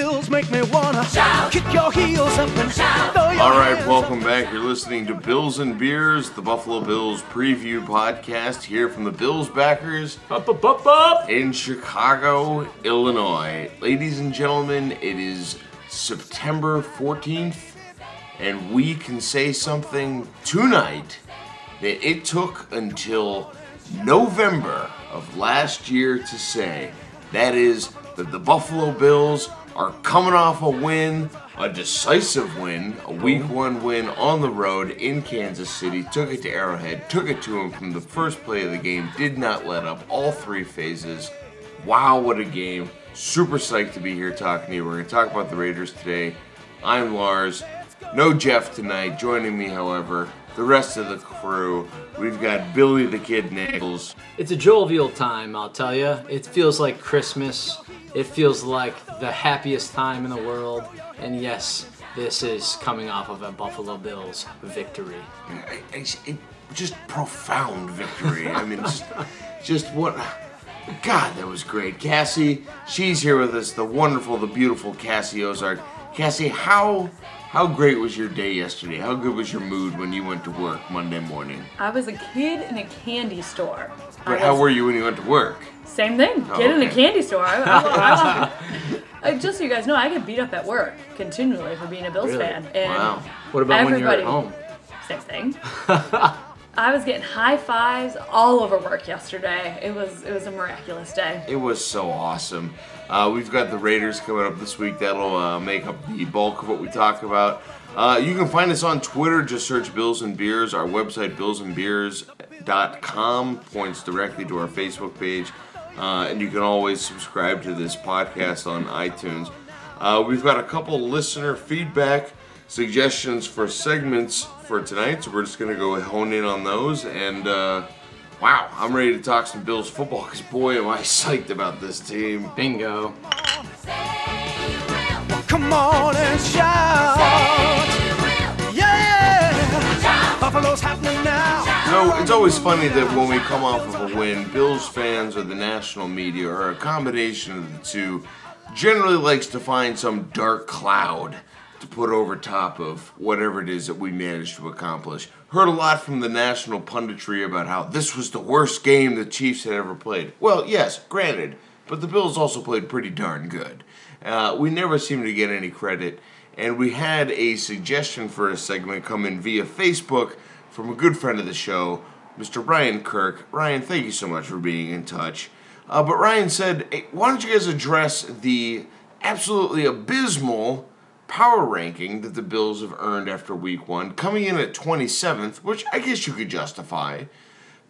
Bills make me wanna shout. kick your heels up and shout. All right, welcome back. You're listening to Bills and Beers, the Buffalo Bills preview podcast here from the Bills backers Up, up, up, up. in Chicago, Illinois. Ladies and gentlemen, it is September 14th, and we can say something tonight that it took until November of last year to say. That is that the Buffalo Bills are coming off a win, a decisive win, a week one win on the road in Kansas City. Took it to Arrowhead, took it to him from the first play of the game, did not let up all three phases. Wow, what a game. Super psyched to be here talking to you. We're going to talk about the Raiders today. I'm Lars. No Jeff tonight. Joining me, however, the rest of the crew. We've got Billy the Kid Nichols. It's a jovial time, I'll tell you. It feels like Christmas. It feels like the happiest time in the world. And yes, this is coming off of a Buffalo Bills victory. I- I- it- just profound victory. I mean, just, just what. God, that was great. Cassie, she's here with us. The wonderful, the beautiful Cassie Ozark. Cassie, how how great was your day yesterday? How good was your mood when you went to work Monday morning? I was a kid in a candy store. But how were you when you went to work? Same thing. Oh, kid in a candy store. I, I, I, I- just so you guys know, I get beat up at work continually for being a Bills Really? fan. And Wow. What about when you're at home? Same thing. I was getting high fives all over work yesterday. It was it was a miraculous day. It was so awesome. Uh, we've got the Raiders coming up this week. That'll uh, make up the bulk of what we talk about. Uh, you can find us on Twitter. Just search Bills and Beers. Our website, billsandbeers.com, points directly to our Facebook page. Uh, and you can always subscribe to this podcast on iTunes. Uh, we've got a couple listener feedback suggestions for segments for tonight, so we're just going to go hone in on those. And uh, wow, I'm ready to talk some Bills football because boy, am I psyched about this team. Bingo. Come on and shout. Yeah. Buffalo's happening now. So it's always funny that when we come off of a win, Bills fans or the national media or a combination of the two generally likes to find some dark cloud to put over top of whatever it is that we managed to accomplish. Heard a lot from the national punditry about how this was the worst game the Chiefs had ever played. Well, yes, granted, but the Bills also played pretty darn good. Uh, we never seem to get any credit, and we had a suggestion for a segment come in via Facebook from a good friend of the show, Mr. Ryan Kirk. Ryan, thank you so much for being in touch. Uh, but Ryan said, hey, why don't you guys address the absolutely abysmal power ranking that the Bills have earned after week one, coming in at 27th, which I guess you could justify,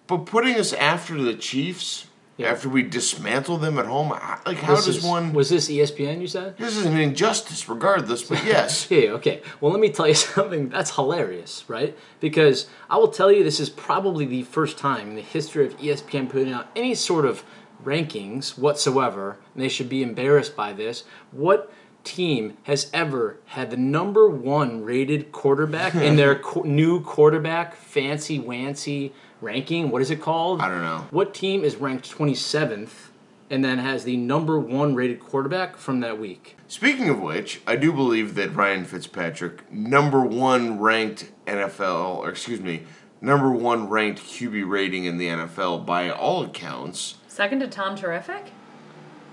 but putting us after the Chiefs, after we dismantle them at home, like how This does is- one. Was this ESPN you said? this is an injustice, regardless, but yes. Yeah, okay. Well, let me tell you something that's hilarious, right? Because I will tell you this is probably the first time in the history of ESPN putting out any sort of rankings whatsoever, and they should be embarrassed by this. What team has ever had the number one rated quarterback in their qu- new quarterback fancy wancy ranking? What is it called? I don't know. What team is ranked 27th and then has the number one rated quarterback from that week? Speaking of which, I do believe that Ryan Fitzpatrick, number one ranked NFL, or excuse me, number one ranked QB rating in the NFL by all accounts. Second to Tom Terrific.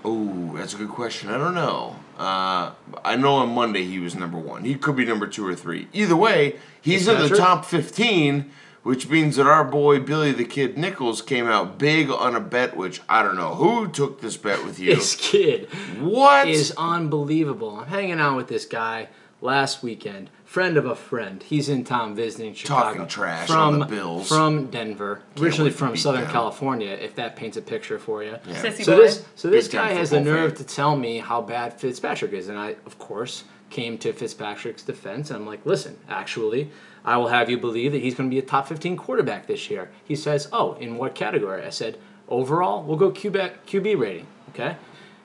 Oh, that's a good question. I don't know. Uh, I know on Monday he was number one. He could be number two or three. Either way, he's in the top 15, which means that our boy Billy the Kid Nichols came out big on a bet, which I don't know who took this bet with you. This kid what? is unbelievable. I'm hanging out with this guy last weekend. Friend of a friend. He's in town visiting Chicago. Talking trash from, on the Bills. From Denver. Originally wait to from Southern them. California, if that paints a picture for you. Yeah. So boy. this so this Big guy has the nerve fan. to tell me how bad Fitzpatrick is, and I of course came to Fitzpatrick's defense, and I'm like, listen, actually, I will have you believe that he's going to be a top 15 quarterback this year. He says, oh, in what category? I said, overall, we'll go QB QB rating. Okay,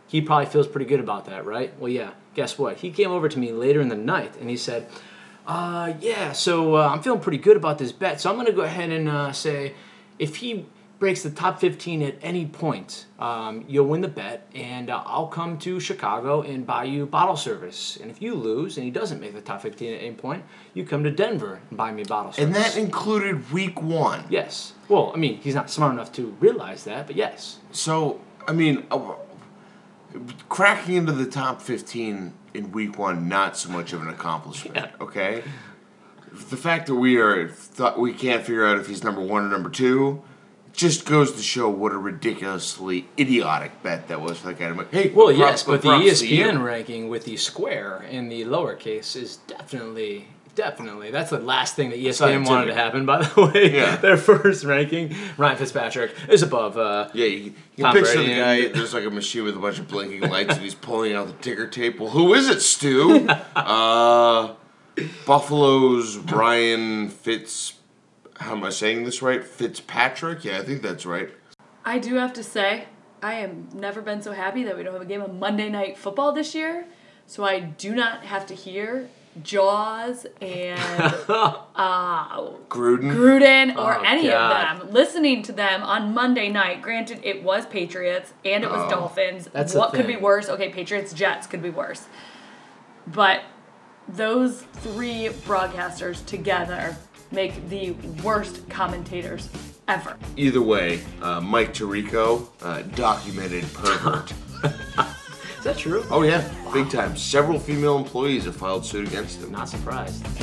he probably feels pretty good about that, right? Well, yeah. Guess what? He came over to me later in the night, and he said. Uh, yeah, so uh, I'm feeling pretty good about this bet. So I'm going to go ahead and uh, say if he breaks the top 15 at any point, um, you'll win the bet, and uh, I'll come to Chicago and buy you bottle service. And if you lose and he doesn't make the top 15 at any point, you come to Denver and buy me bottle service. And that included week one. yes. Well, I mean, he's not smart enough to realize that, but yes. So, I mean, uh, cracking into the top 15 in week one, not so much of an accomplishment, Yeah. okay? The fact that we are thought we can't figure out if he's number one or number two just goes to show what a ridiculously idiotic bet that was for that guy. I'm like, hey, Well, props- yes, but the props to you. ESPN ranking with the square in the lowercase is definitely, definitely. That's the last thing that ESPN wanted Scientific. to happen, by the way. Yeah. Their first ranking, Ryan Fitzpatrick, is above. Uh, Yeah, you, you Tom picture Brady the guy. There's like a machine with a bunch of blinking lights, and he's pulling out the ticker tape. Well, who is it, Stu? uh, Buffalo's Ryan Fitz. How am I saying this right? Fitzpatrick. Yeah, I think that's right. I do have to say, I have never been so happy that we don't have a game of Monday Night Football this year. So I do not have to hear Jaws and uh, Gruden. Gruden or Oh, any God. of them. Listening to them on Monday night, granted, it was Patriots and it was Oh. Dolphins. That's what could be worse? Okay, Patriots, Jets could be worse. But those three broadcasters together make the worst commentators ever. Either way, uh, Mike Tirico, uh, documented pervert. is that true? oh yeah, big time. Several female employees have filed suit against him. Not surprised. Take me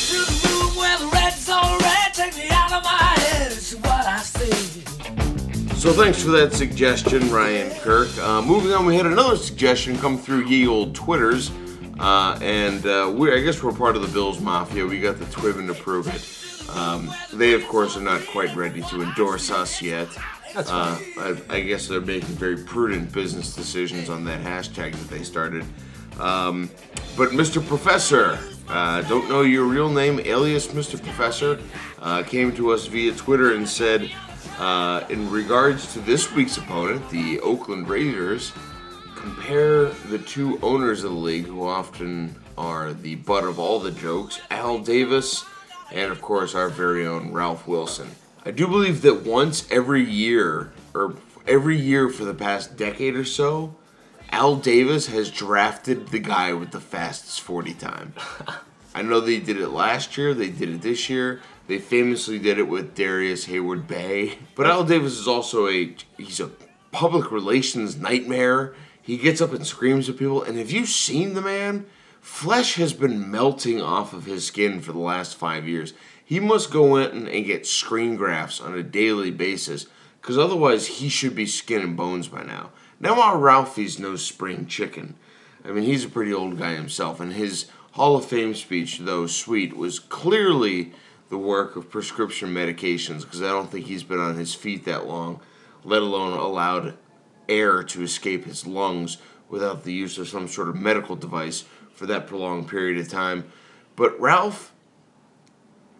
to the room where the red's all red. Take me out of my head. It's what I see. So thanks for that suggestion, Ryan Kirk. Uh, moving on, we had another suggestion come through ye old Twitters, uh, and uh, we I guess we're part of the Bills Mafia. We got the Twibbon to prove it. Um, they, of course, are not quite ready to endorse us yet. That's Uh. I, I guess they're making very prudent business decisions on that hashtag that they started. Um, but Mr. Professor, uh, don't know your real name, alias Mr. Professor, uh, came to us via Twitter and said, uh, in regards to this week's opponent, the Oakland Raiders, compare the two owners of the league who often are the butt of all the jokes, Al Davis and, of course, our very own Ralph Wilson. I do believe that once every year, or every year for the past decade or so, Al Davis has drafted the guy with the fastest 40 time. I know they did it last year, they did it this year. They famously did it with Darrius Heyward-Bey. But Al Davis is also a he's a public relations nightmare. He gets up and screams at people, and have you seen the man? Flesh has been melting off of his skin for the last five years. He must go in and get screen grafts on a daily basis, because otherwise he should be skin and bones by now. Now our Ralphie's no spring chicken. I mean, he's a pretty old guy himself, and his Hall of Fame speech, though sweet, was clearly the work of prescription medications because I don't think he's been on his feet that long, let alone allowed air to escape his lungs without the use of some sort of medical device for that prolonged period of time. But Ralph,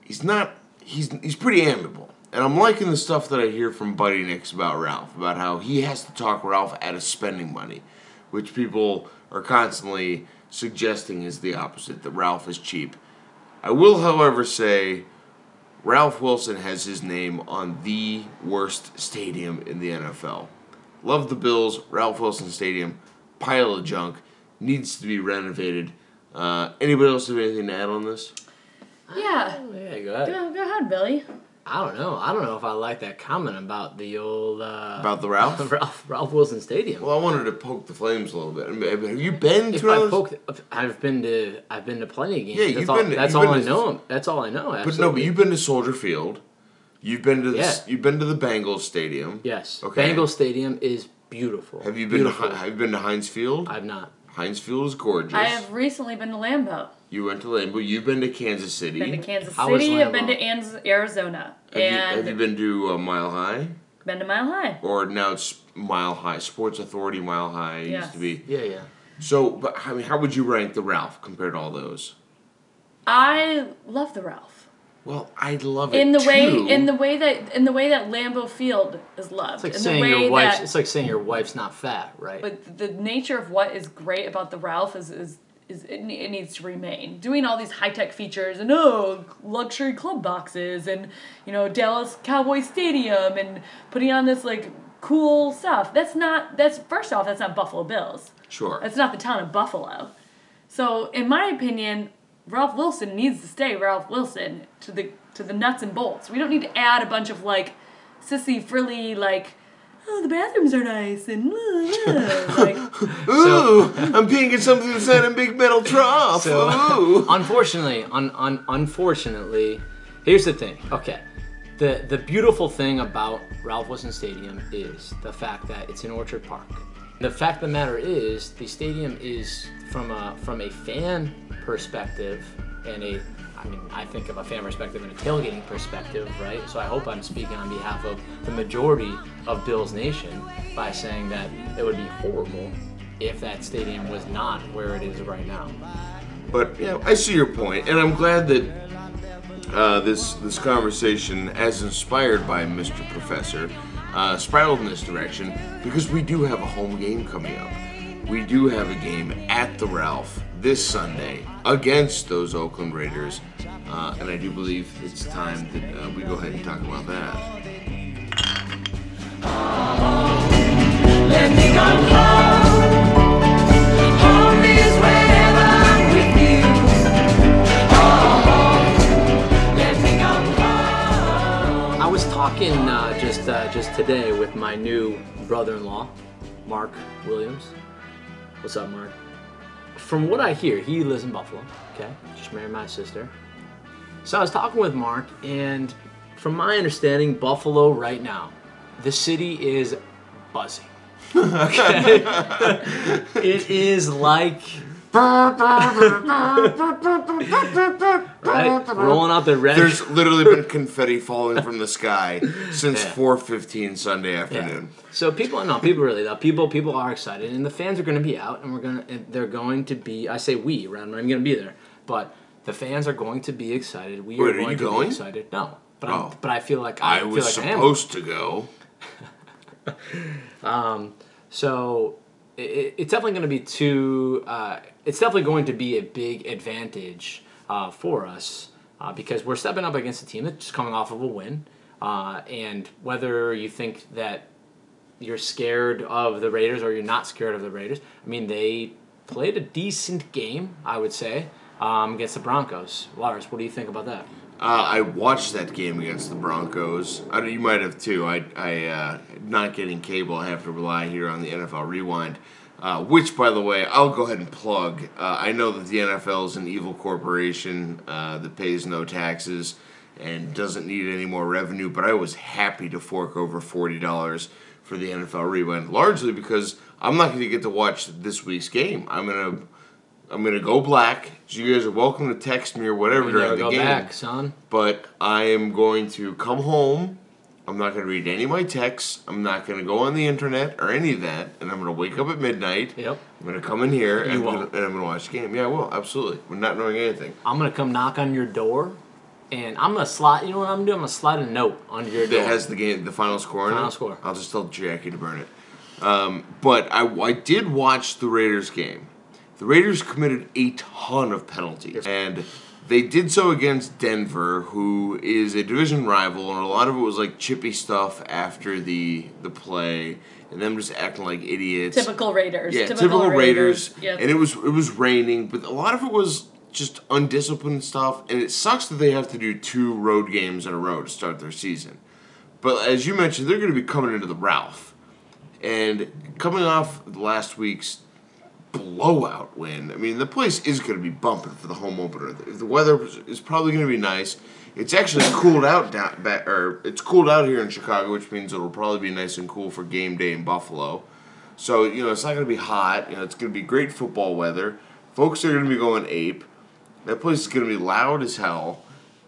he's not, he's, he's pretty amiable. And I'm liking the stuff that I hear from Buddy Nix about Ralph, about how he has to talk Ralph out of spending money, which people are constantly suggesting is the opposite, that Ralph is cheap. I will, however, say Ralph Wilson has his name on the worst stadium in the NFL. Love the Bills, Ralph Wilson Stadium, pile of junk, needs to be renovated. Uh, anybody else have anything to add on this? Yeah. Yeah, go ahead. Go, go ahead, Billy. I don't know. I don't know if I like that comment about the old uh, About the Ralph? Ralph, Ralph Wilson Stadium. Well, I wanted to poke the flames a little bit. I mean, have you been if to I those? poke, I've been to I've been to plenty of games. Yeah, that's you've all, been to- that's all been I to- know. That's all I know. but no, but you've been to Soldier Field. You've been to the Yeah. you've been to the Bengals Stadium. yes. Okay. Bengals Stadium is beautiful. Have you been beautiful. to Hi- Have you been to Heinz Field? I've not. Heinz Field is gorgeous. I have recently been to Lambeau. You went to Lambeau. You've been to Kansas City. Been to Kansas How City. I've been to Anz- Arizona. have, you, and have you been to uh, Mile High? been to Mile High. Or now it's Mile High. Sports Authority Mile High it used to be. Yeah, yeah. So, but I mean, how would you rank the Ralph compared to all those? I love the Ralph. Well, I love it In the too. way in the way that in the way that Lambeau Field is loved. It's like in saying the way your wife's. that It's like saying your wife's not fat, right? but the nature of what is great about the Ralph is is is it, it needs to remain. Doing all these high tech features and oh luxury club boxes and you know Dallas Cowboy Stadium and putting on this like cool stuff. That's not that's first off that's not Buffalo Bills. Sure. That's not the town of Buffalo. So in my opinion, Ralph Wilson needs to stay Ralph Wilson to the to the nuts and bolts. We don't need to add a bunch of like sissy frilly like oh the bathrooms are nice and uh, like Ooh, I'm peeing at something that's not a big metal trough. So- Ooh. unfortunately, un, un, unfortunately, here's the thing. Okay, the the beautiful thing about Ralph Wilson Stadium is the fact that it's in Orchard Park. The fact of the matter is, the stadium is from a from a fan perspective and a I mean, I think of a fan perspective and a tailgating perspective, right? So I hope I'm speaking on behalf of the majority of Bills Nation by saying that it would be horrible if that stadium was not where it is right now. But yeah, I see your point, and I'm glad that uh, this this conversation, as inspired by Mr. Professor, uh, spiraled in this direction because we do have a home game coming up. We do have a game at the Ralph this Sunday against those Oakland Raiders, uh, and I do believe it's time that uh, we go ahead and talk about that. Just uh, just today with my new brother-in-law, Mark Williams. What's up, Mark? From what I hear, he lives in Buffalo. Okay, just married my sister. So I was talking with Mark, and from my understanding, Buffalo right now, the city is buzzing. Okay, it is like right, rolling out the red. There's literally been confetti falling from the sky since Yeah. 4:15 Sunday Yeah. afternoon. So people, no, people really though. People, people are excited, and the fans are going to be out, and we're gonna, they're going to be. I say we, right? I'm going to be there, but the fans are going to be excited. We Wait, are are going you to going? be excited. No, but Oh. I'm, but I feel like I, I feel was like I supposed to go. So it, it's definitely going to be two. Uh, it's definitely going to be a big advantage uh, for us uh, because we're stepping up against a team that's coming off of a win. Uh, and whether you think that you're scared of the Raiders or you're not scared of the Raiders, I mean they played a decent game, I would say, um, against the Broncos. Lars, what do you think about that? Uh, I watched that game against the Broncos. I, you might have too. I, I uh, not getting cable. I have to rely here on the NFL Rewind, uh, which, by the way, I'll go ahead and plug. Uh, I know that the NFL is an evil corporation uh, that pays no taxes and doesn't need any more revenue. But I was happy to fork over forty dollars for the NFL Rewind, largely because I'm not going to get to watch this week's game. I'm gonna. I'm gonna go black. So you guys are welcome to text me or whatever during the go game back, son. but I am going to come home. I'm not going to read any of my texts. I'm not going to go on the internet or any of that. And I'm going to wake up at midnight. Yep. I'm going to come in here and, gonna- and I'm going to watch the game. Yeah, I will. Absolutely. We're not knowing anything. I'm gonna come knock on your door, and I'm gonna slide. You know what I'm doing? I'm gonna slide a note under your door. That has the game, the final score in Final it. score. I'll just tell Jackie to burn it. Um, but I, I did watch the Raiders game. The Raiders committed a ton of penalties, and they did so against Denver, who is a division rival, and a lot of it was like chippy stuff after the the play, and them just acting like idiots. typical Raiders. Yeah, typical, Raiders. Yep. And it was it was raining, but a lot of it was just undisciplined stuff, and it sucks that they have to do two road games in a row to start their season. But as you mentioned, they're going to be coming into the Ralph, and coming off last week's blowout win. I mean, the place is going to be bumping for the home opener. The the weather is probably going to be nice. It's actually cooled out down, or it's cooled out here in Chicago, which means it'll probably be nice and cool for game day in Buffalo. So you know, it's not going to be hot. You know, it's going to be great football weather. Folks are going to be going ape. That place is going to be loud as hell.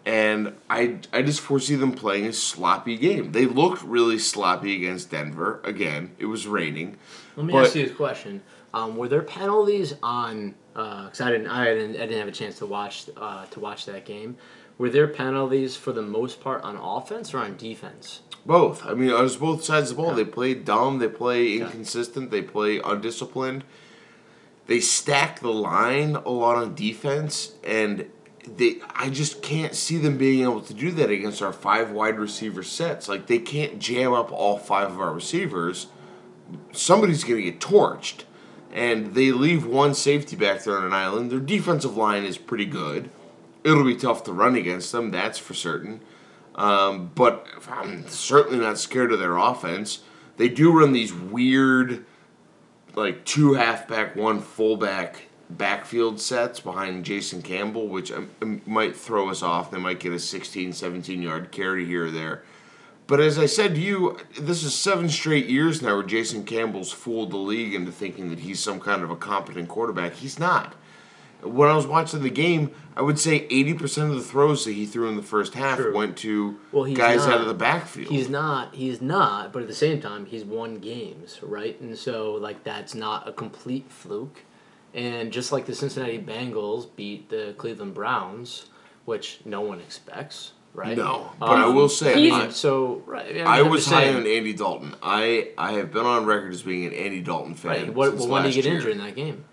And I, I just foresee them playing a sloppy game. They looked really sloppy against Denver. Again, it was raining. Let me But- ask you a question: um, Were there penalties on? Because I didn't, I didn't, I didn't have a chance to watch uh, to watch that game. Were there penalties for the most part on offense or on defense? Both. I mean, it was both sides of the ball. They play dumb. They play inconsistent. They play undisciplined. they stack the line a lot on defense, and they I just can't see them being able to do that against our five wide receiver sets. Like they can't jam up all five of our receivers. Somebody's gonna get torched. And they leave one safety back there on an island. Their defensive line is pretty good. It'll be tough to run against them, that's for certain. Um, but I'm certainly not scared of their offense. They do run these weird, like two halfback, one fullback backfield sets behind Jason Campbell, which um, um, might throw us off. They might get a 16, 17 yard carry here or there. But as I said to you, this is seven straight years now where Jason Campbell's fooled the league into thinking that he's some kind of a competent quarterback. He's not. When I was watching the game, I would say 80% of the throws that he threw in the first half True. went to Well, guys not- out of the backfield. He's not. He's not. But at the same time, he's won games, right? And so, like, that's not a complete fluke. And just like the Cincinnati Bengals beat the Cleveland Browns, which no one expects, right? No, but I will say, I, So, right. I I'm was just high saying, on Andy Dalton. I, I have been on record as being an Andy Dalton fan. Right. What, since well, when did he last get year. injured in that game?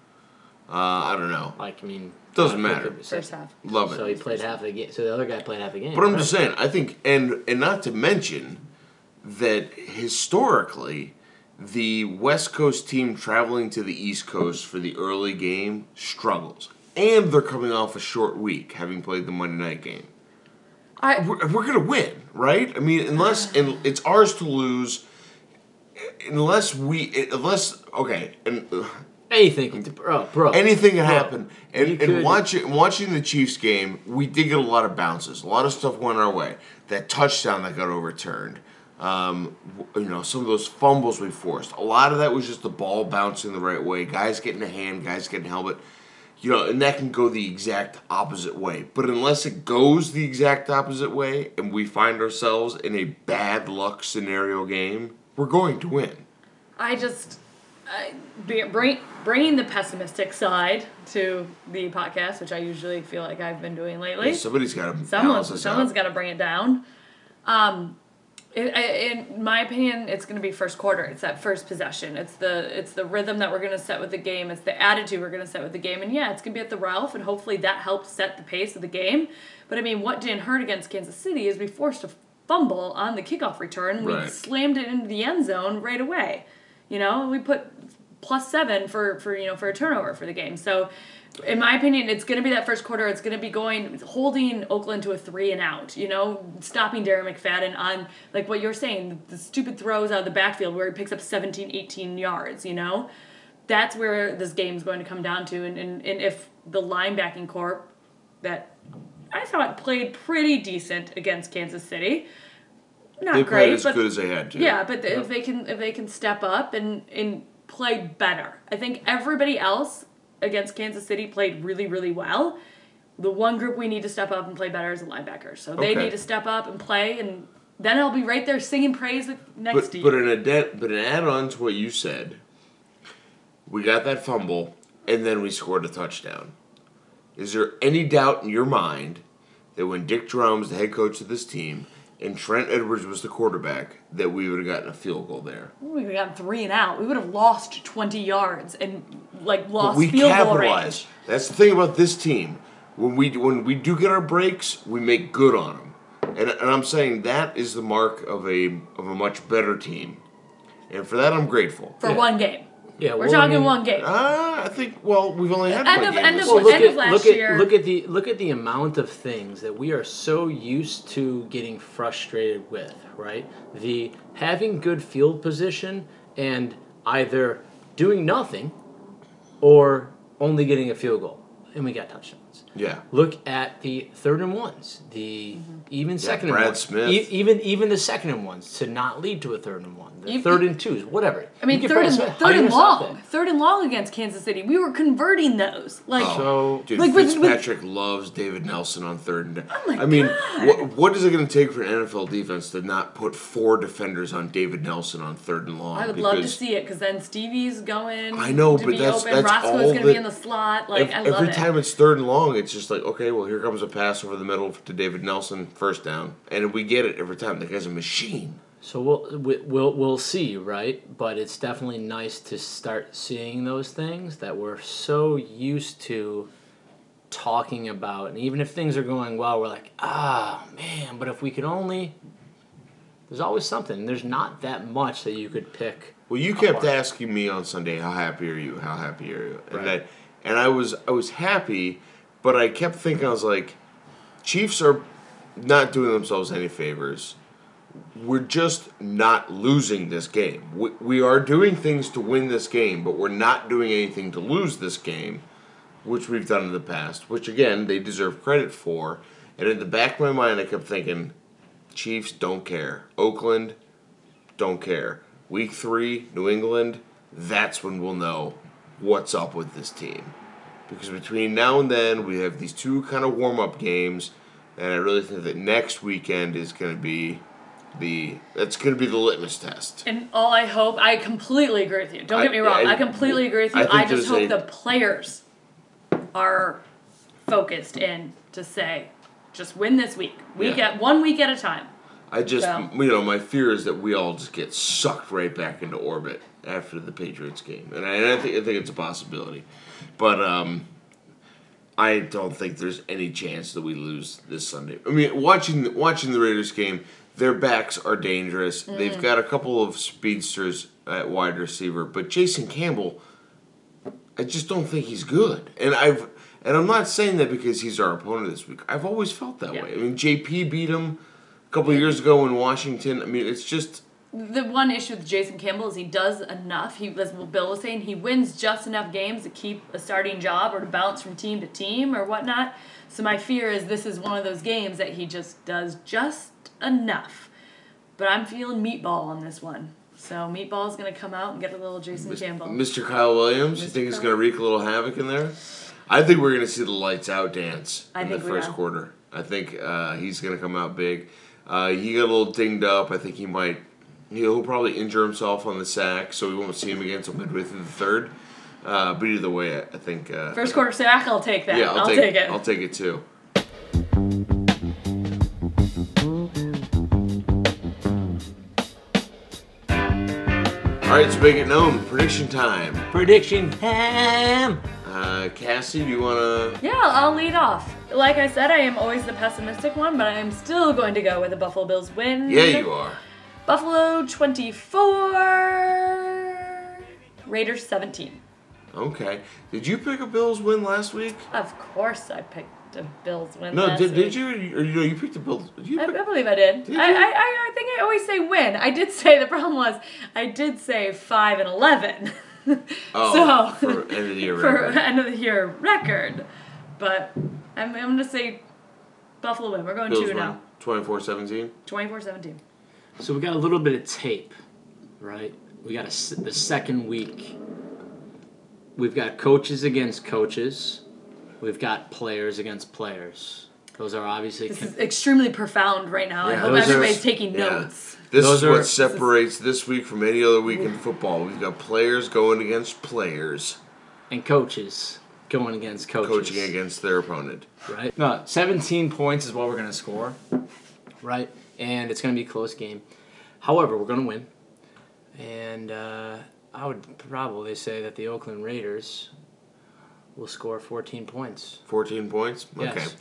Uh, I don't know. Like, I mean, Doesn't uh, matter. First half. Love it. So he played half the game. So the other guy played half the game. But I'm right? just saying, I think, and and not to mention that historically, the West Coast team traveling to the East Coast for the early game struggles, and they're coming off a short week, having played the Monday night game. I We're, we're gonna win, right? I mean, unless and it's ours to lose, unless we unless okay, and uh, anything, bro, bro. anything can Bro, happen. And, you and watching watching the Chiefs game, we did get a lot of bounces. A lot of stuff went our way. That touchdown that got overturned. Um, you know, some of those fumbles we forced. A lot of that was just the ball bouncing the right way. Guys getting a hand, guys getting helmet. You know, and that can go the exact opposite way. But unless it goes the exact opposite way, and we find ourselves in a bad luck scenario game, we're going to win. I just I, bring, bringing the pessimistic side to the podcast, which I usually feel like I've been doing lately. Somebody's got to Someone, someone's got to bring it down. Um, it, I, in my opinion, it's going to be first quarter. It's that first possession. It's the it's the rhythm that we're going to set with the game. It's the attitude we're going to set with the game. And yeah, it's going to be at the Ralph, and hopefully that helps set the pace of the game. But I mean, what didn't hurt against Kansas City is we forced a fumble on the kickoff return. We Right. slammed it into the end zone right away. You know, we put plus seven for for you know for a turnover for the game. So, in my opinion, it's going to be that first quarter. It's going to be going holding Oakland to a three and out. You know, stopping Darren McFadden on like what you're saying, the stupid throws out of the backfield where he picks up 17, 18 yards. You know, that's where this game's going to come down to. And and, and if the linebacking corp that I thought played pretty decent against Kansas City. Not They great, played as but good as they had to. yeah, but if they can if they can step up and and play better, I think everybody else against Kansas City played really really well. The one group we need to step up and play better is the linebackers. So they Okay. need to step up and play, and then I'll be right there singing praise next But, to you. but an add but an add on to what you said, we got that fumble and then we scored a touchdown. Is there any doubt in your mind that when Dick was the head coach of this team and Trent Edwards was the quarterback, that we would have gotten a field goal there? we would have gotten three and out. We would have lost twenty yards and like But lost we field goal range. That's the thing about this team. When we when we do get our breaks, we make good on them, and, and I'm saying that is the mark of a of a much better team, and for that I'm grateful. for Yeah. one game. Yeah, We're well, I talking mean- one game. Uh, I think. Well, we've only had End one of- game end of- Well, look end at of last look year- at look at the look at the amount of things that we are so used to getting frustrated with, right? The having good field position and either doing nothing or only getting a field goal, and we got touchdowns. Yeah. Look at the third and ones, the mm-hmm. even second and Brad ones, Smith. E- even even the second and ones to not lead to a third and one, the You- third and twos, whatever. I mean, third and, Smith. Third and long, third and long against Kansas City. We were converting those. Like, oh, So Dude, Like, with- with- Fitzpatrick loves David Nelson on third and. Oh my I mean, God. what, what is it going to take for an NFL defense to not put four defenders on David Nelson on third and long? I would love to see it because then Stevie's going. I know, to but be that's- open. that's Roscoe's going to be in the slot. Like, ev- I love every it. time it's third and long, it's just like, okay, well, here comes a pass over the middle to David Nelson, first down, and we get it every time. The guy's a machine. So we'll we- we'll we'll see, right? But it's definitely nice to start seeing those things that we're so used to talking about, and even if things are going well, we're like, ah, man. But if we could only, there's always something. There's not that much that you could pick. Well, you kept apart. asking me on Sunday, "How happy are you? How happy are you?" And Right. I, and I was I was happy, but I kept thinking I was like, Chiefs are not doing themselves any favors. We're just not losing this game. We, we are doing things to win this game, but we're not doing anything to lose this game, which we've done in the past. Which again, they deserve credit for. And in the back of my mind, I kept thinking, Chiefs don't care. Oakland don't care. Week three, New England, that's when we'll know what's up with this team. Because between now and then, we have these two kind of warm up games, and I really think that next weekend is going to be the that's going to be the litmus test. And all I hope, I completely agree with you. Don't I- get me wrong. I, I- completely agree with you. think I, just hope a- the players are focused in to say, just win this week, week Yeah. at one week at a time. I just, So- you know, my fear is that we all just get sucked right back into orbit after the Patriots game, and I, and I think I think it's a possibility, but um, I don't think there's any chance that we lose this Sunday. I mean, watching watching the Raiders game, their backs are dangerous. They've got a couple of speedsters at wide receiver, but Jason Campbell, I just don't think he's good, and I've. And I'm not saying that because he's our opponent this week. I've always felt that Yeah. way. I mean, JP beat him couple of years ago in Washington. I mean, it's just The one issue with Jason Campbell is he does enough. He, as Bill was saying, he wins just enough games to keep a starting job or to bounce from team to team or whatnot. So my fear is this is one of those games that he just does just enough. But I'm feeling meatball on this one. So meatball's gonna come out and get a little Jason Campbell. Mr. Kyle Williams. You Mr. think he's Kyle. going to wreak a little havoc in there? I think we're going to see the lights out dance I in the think first quarter. I think uh, he's going to come out big. Uh, he got a little dinged up. I think he might. He'll probably injure himself on the sack, so we won't see him again until midway through the third. Uh, but either way, I I think. Uh, First quarter sack, I'll take that. yeah, I'll, take, take, it. I'll take it too. All right, so make it known. Prediction time. Prediction ham. Uh, Cassie, do you want to? Yeah, I'll lead off. Like I said, I am always the pessimistic one, but I am still going to go with the Buffalo Bills win. Yeah, you are. Buffalo 24, Raiders 17. Okay. Did you pick a Bills win last week? Of course, I picked a Bills win. No, last did, did you? Or you, you know, you picked a Bills. You I, pick, I believe I did. Did I? I, I, I think I always say win. I did say the problem was I did say five and eleven. oh, so for end of the year record. for end of the year record, but I'm, I'm gonna say Buffalo win. We're going Bills two win. now. 24-17. 24-17. So we got a little bit of tape, right? We got a s the second week. We've got coaches against coaches. We've got players against players. Those are obviously This con- is extremely profound right now. I Yeah, hope those are- everybody's taking Yeah. notes. This Those is are- what separates this week from any other week in football. We've got players going against players, and coaches going against coaches. coaching against their opponent. right? No, 17 points is what we're going to score, right? And it's going to be a close game. However, we're going to win. And uh, I would probably say that the Oakland Raiders will score 14 points. 14 points? Yes.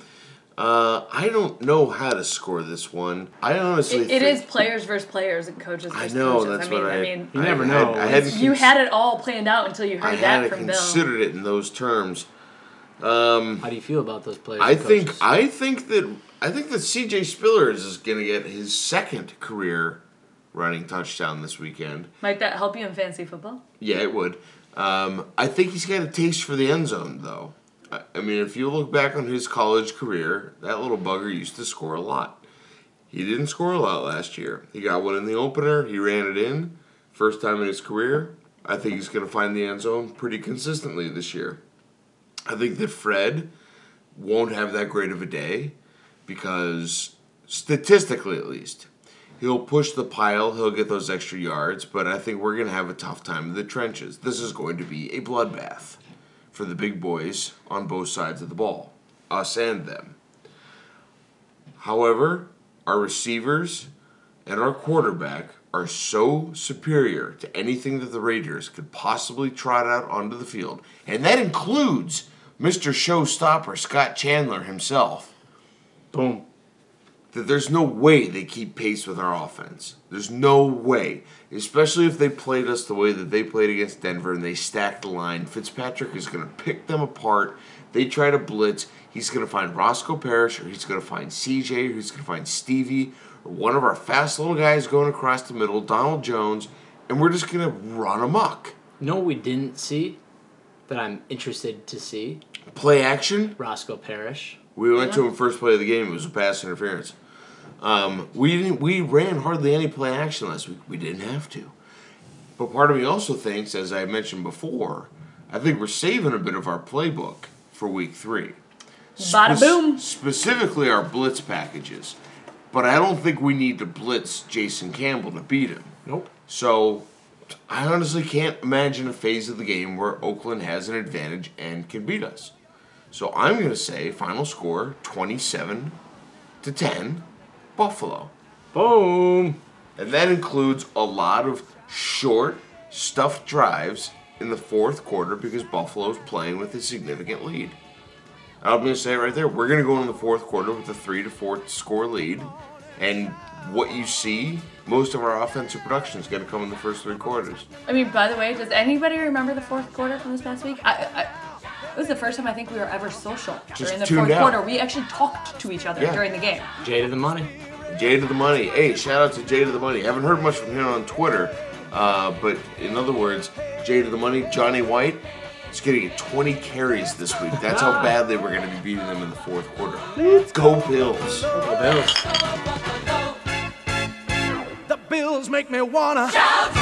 Okay. Uh, I don't know how to score this one. I honestly It, it think, is players versus players and coaches I versus know, coaches. that's I mean, what I... I mean, You never know. Had, I hadn't you cons- had it all planned out until you heard hadn't that from Bill. I considered it in those terms. How do you feel about those players? I and think coaches? I think that I think that C.J. Spillers is going to get his second career running touchdown this weekend. Might that help you in fantasy football? Yeah, it would. Um, I think he's got a taste for the end zone, though. I, mean, if you look back on his college career, that little bugger used to score a lot. He didn't score a lot last year. He got one in the opener. He ran it in, first time in his career. I think he's going to find the end zone pretty consistently this year. I think that Fred won't have that great of a day because, statistically at least, he'll push the pile, he'll get those extra yards, but I think we're going to have a tough time in the trenches. This is going to be a bloodbath for the big boys on both sides of the ball, us and them. However, our receivers and our quarterback are so superior to anything that the Raiders could possibly trot out onto the field, and that includes Mr. Showstopper Scott Chandler himself, Boom. that there's no way they keep pace with our offense. There's no way. Especially if they played us the way that they played against Denver and they stacked the line. Fitzpatrick is going to pick them apart. They try to blitz. He's going to find Roscoe Parrish or he's going to find CJ or he's going to find Stevie or one of our fast little guys going across the middle, Donald Jones, and we're just going to run amok. No, we didn't see that I'm interested to see Play action. Roscoe Parrish. We went to him first play of the game. It was a pass interference. Um, we didn't. We ran hardly any play action last week. We didn't have to. But part of me also thinks, as I mentioned before, I think we're saving a bit of our playbook for week three. Bada boom. Specifically, our blitz packages. But I don't think we need to blitz Jason Campbell to beat him. Nope. So I honestly can't imagine a phase of the game where Oakland has an advantage and can beat us. So I'm going to say final score 27 to 10 Buffalo. Boom. And And that includes a lot of short, stuffed drives in the fourth quarter because Buffalo's playing with a significant lead. I'm going to say it right there. We're going to go in the fourth quarter with a three to four score lead, and what you see, most of our offensive production is going to come in the first three quarters. I mean, by the way, does anybody remember the fourth quarter from this past week? I, I, it was the first time I think we were ever social during the fourth out. quarter. We actually talked to each other Yeah. during the game. Jay to the money. Jay to the money. Hey, shout out to Jay to the money. Haven't heard much from him on Twitter, uh, but in other words, Jay to the money. Johnny White is getting 20 carries this week. That's how bad they were going to be beating them in the fourth quarter. Go Bills. Go Bills. The bills make me wanna Shout